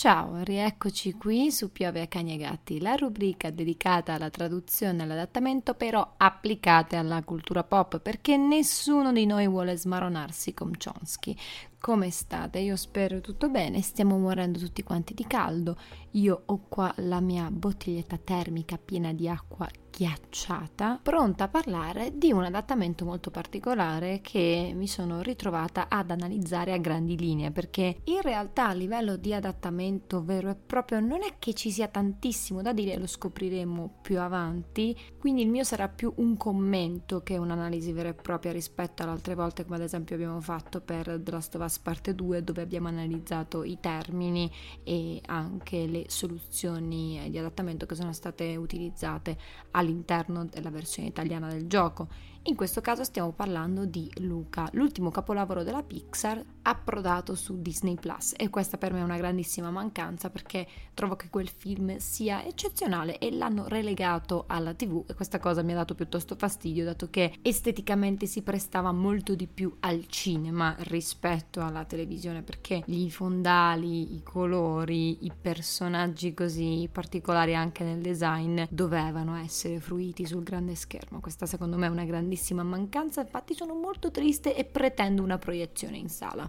Ciao, rieccoci qui su Piove a Cani e Gatti, la rubrica dedicata alla traduzione e all'adattamento però applicate alla cultura pop perché nessuno di noi vuole smaronarsi con Chomsky. Come state? Io spero tutto bene, stiamo morendo tutti quanti di caldo. Io ho qua la mia bottiglietta termica piena di acqua ghiacciata, pronta a parlare di un adattamento molto particolare che mi sono ritrovata ad analizzare a grandi linee, perché in realtà a livello di adattamento vero e proprio non è che ci sia tantissimo da dire, lo scopriremo più avanti, quindi il mio sarà più un commento che un'analisi vera e propria rispetto alle altre volte, come ad esempio abbiamo fatto per The Last of Us parte 2, dove abbiamo analizzato i termini e anche le soluzioni di adattamento che sono state utilizzate all'interno della versione italiana del gioco. In questo caso stiamo parlando di Luca, l'ultimo capolavoro della Pixar approdato su Disney Plus e questa per me è una grandissima mancanza perché trovo che quel film sia eccezionale e l'hanno relegato alla TV e questa cosa mi ha dato piuttosto fastidio dato che esteticamente si prestava molto di più al cinema rispetto alla televisione perché gli fondali, i colori, i personaggi così particolari anche nel design dovevano essere fruiti sul grande schermo. Questa secondo me è una grandissima mancanza, infatti sono molto triste e pretendo una proiezione in sala.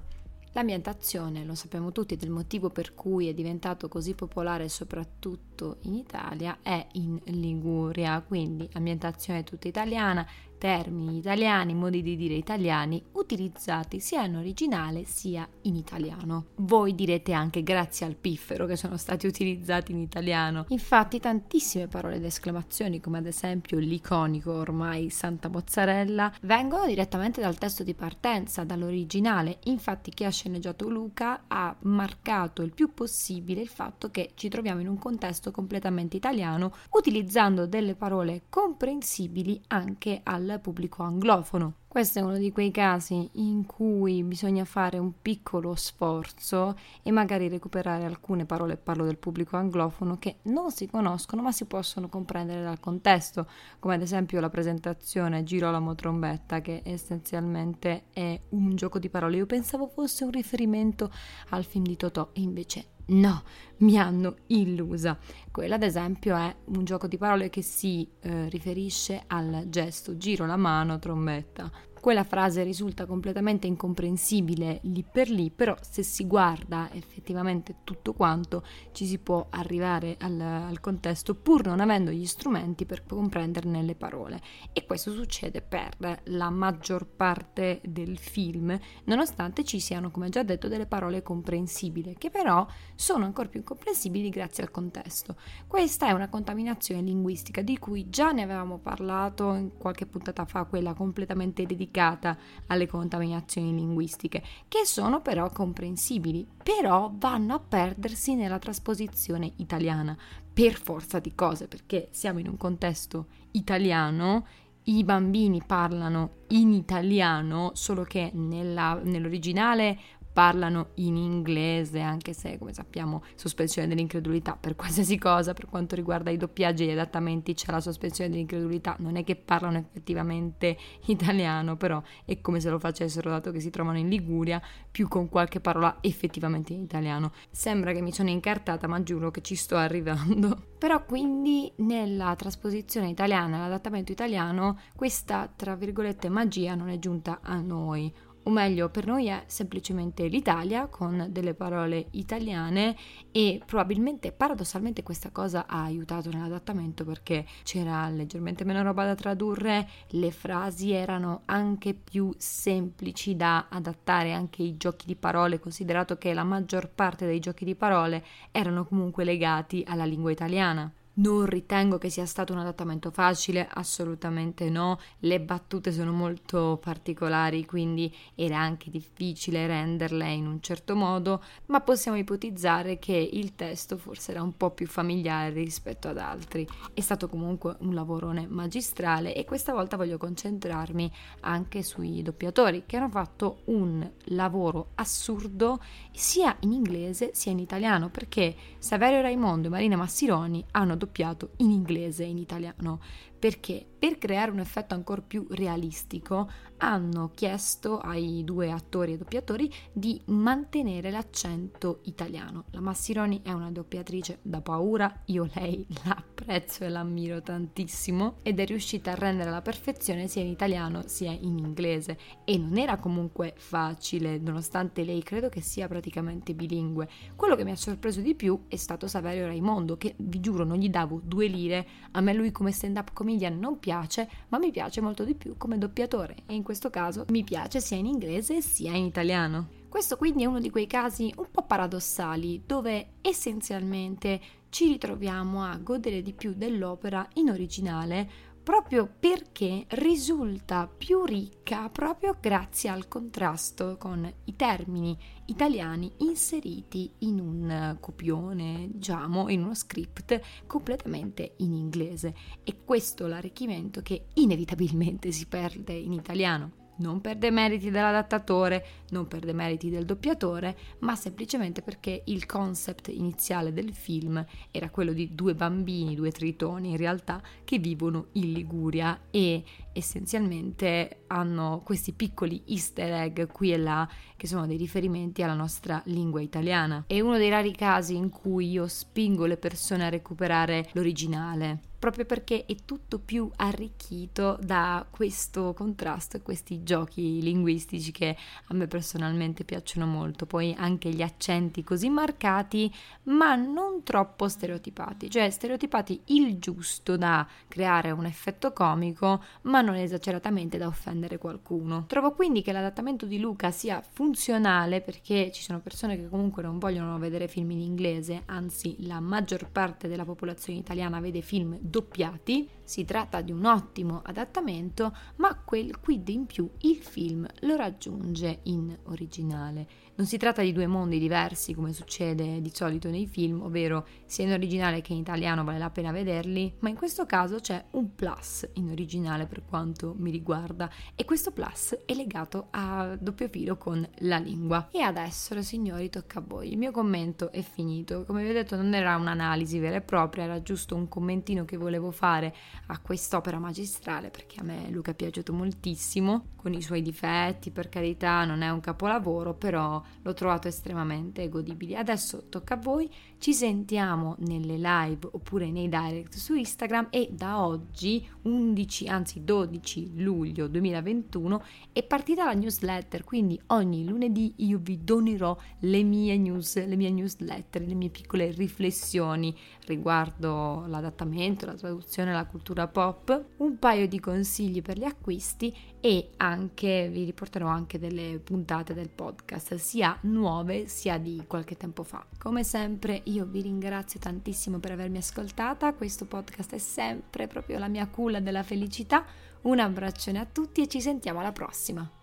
L'ambientazione, lo sappiamo tutti, del motivo per cui è diventato così popolare soprattutto in Italia è in Liguria, quindi ambientazione tutta italiana, termini italiani, modi di dire italiani utilizzati sia in originale sia in italiano. Voi direte anche grazie al piffero che sono stati utilizzati in italiano. Infatti tantissime parole ed esclamazioni come ad esempio l'iconico ormai Santa Mozzarella vengono direttamente dal testo di partenza, dall'originale. Infatti chi ha sceneggiato Luca ha marcato il più possibile il fatto che ci troviamo in un contesto completamente italiano utilizzando delle parole comprensibili anche pubblico anglofono. Questo è uno di quei casi in cui bisogna fare un piccolo sforzo e magari recuperare alcune parole, parlo del pubblico anglofono, che non si conoscono ma si possono comprendere dal contesto, come ad esempio la presentazione Girolamo Trombetta, che essenzialmente è un gioco di parole. Io pensavo fosse un riferimento al film di Totò e invece No, mi hanno illusa. Quella, ad esempio, è un gioco di parole che si eh, riferisce al gesto giro la mano, trombetta. Quella frase risulta completamente incomprensibile lì per lì, però se si guarda effettivamente tutto quanto ci si può arrivare al, al contesto pur non avendo gli strumenti per comprenderne le parole. E questo succede per la maggior parte del film, nonostante ci siano, come già detto, delle parole comprensibili, che però sono ancora più incomprensibili grazie al contesto. Questa è una contaminazione linguistica di cui già ne avevamo parlato in qualche puntata fa, quella completamente dedicata dedicata alle contaminazioni linguistiche, che sono però comprensibili, però vanno a perdersi nella trasposizione italiana, per forza di cose, perché siamo in un contesto italiano i bambini parlano in italiano, solo che nella, nell'originale parlano in inglese, anche se come sappiamo sospensione dell'incredulità per qualsiasi cosa, per quanto riguarda i doppiaggi e gli adattamenti c'è la sospensione dell'incredulità, non è che parlano effettivamente italiano, però è come se lo facessero dato che si trovano in Liguria, più con qualche parola effettivamente in italiano. Sembra che mi sono incartata, ma giuro che ci sto arrivando. Però quindi nella trasposizione italiana, l'adattamento italiano, questa tra virgolette magia non è giunta a noi o meglio per noi è semplicemente l'Italia con delle parole italiane e probabilmente paradossalmente questa cosa ha aiutato nell'adattamento perché c'era leggermente meno roba da tradurre, le frasi erano anche più semplici da adattare, anche i giochi di parole, considerato che la maggior parte dei giochi di parole erano comunque legati alla lingua italiana. Non ritengo che sia stato un adattamento facile, assolutamente no. Le battute sono molto particolari, quindi era anche difficile renderle in un certo modo, ma possiamo ipotizzare che il testo forse era un po' più familiare rispetto ad altri. È stato comunque un lavorone magistrale e questa volta voglio concentrarmi anche sui doppiatori che hanno fatto un lavoro assurdo sia in inglese sia in italiano, perché Saverio Raimondo e Marina Massironi hanno doppiato in inglese e in italiano. Perché per creare un effetto ancora più realistico hanno chiesto ai due attori e doppiatori di mantenere l'accento italiano. La Massironi è una doppiatrice da paura, io lei la e l'ammiro tantissimo ed è riuscita a rendere alla perfezione sia in italiano sia in inglese e non era comunque facile nonostante lei credo che sia praticamente bilingue. Quello che mi ha sorpreso di più è stato Saverio Raimondo che vi giuro non gli davo due lire, a me lui come stand up comedian non piace ma mi piace molto di più come doppiatore e in questo caso mi piace sia in inglese sia in italiano. Questo quindi è uno di quei casi un po' paradossali dove essenzialmente ci ritroviamo a godere di più dell'opera in originale proprio perché risulta più ricca proprio grazie al contrasto con i termini italiani inseriti in un copione, diciamo, in uno script completamente in inglese. E questo l'arricchimento che inevitabilmente si perde in italiano non per demeriti dell'adattatore, non per demeriti del doppiatore, ma semplicemente perché il concept iniziale del film era quello di due bambini, due tritoni in realtà, che vivono in Liguria e essenzialmente hanno questi piccoli easter egg qui e là che sono dei riferimenti alla nostra lingua italiana. È uno dei rari casi in cui io spingo le persone a recuperare l'originale proprio perché è tutto più arricchito da questo contrasto e questi giochi linguistici che a me personalmente piacciono molto. Poi anche gli accenti così marcati, ma non troppo stereotipati, cioè stereotipati il giusto da creare un effetto comico, ma non esageratamente da offendere qualcuno. Trovo quindi che l'adattamento di Luca sia funzionale perché ci sono persone che comunque non vogliono vedere film in inglese, anzi la maggior parte della popolazione italiana vede film doppiati, si tratta di un ottimo adattamento, ma quel quid in più il film lo raggiunge in originale. Non si tratta di due mondi diversi come succede di solito nei film, ovvero sia in originale che in italiano vale la pena vederli, ma in questo caso c'è un plus in originale per quanto mi riguarda e questo plus è legato a doppio filo con la lingua. E adesso, signori, tocca a voi. Il mio commento è finito. Come vi ho detto non era un'analisi vera e propria, era giusto un commentino che volevo fare a quest'opera magistrale perché a me Luca è piaciuto moltissimo, con i suoi difetti, per carità, non è un capolavoro, però l'ho trovato estremamente godibile. Adesso tocca a voi, ci sentiamo nelle live oppure nei direct su Instagram e da oggi 11, anzi 12 luglio 2021 è partita la newsletter, quindi ogni lunedì io vi donerò le mie news, le mie newsletter, le mie piccole riflessioni riguardo l'adattamento, la traduzione, la cultura pop, un paio di consigli per gli acquisti e anche vi riporterò anche delle puntate del podcast, sia nuove sia di qualche tempo fa. Come sempre io vi ringrazio tantissimo per avermi ascoltata, questo podcast è sempre proprio la mia culla della felicità. Un abbraccione a tutti e ci sentiamo alla prossima.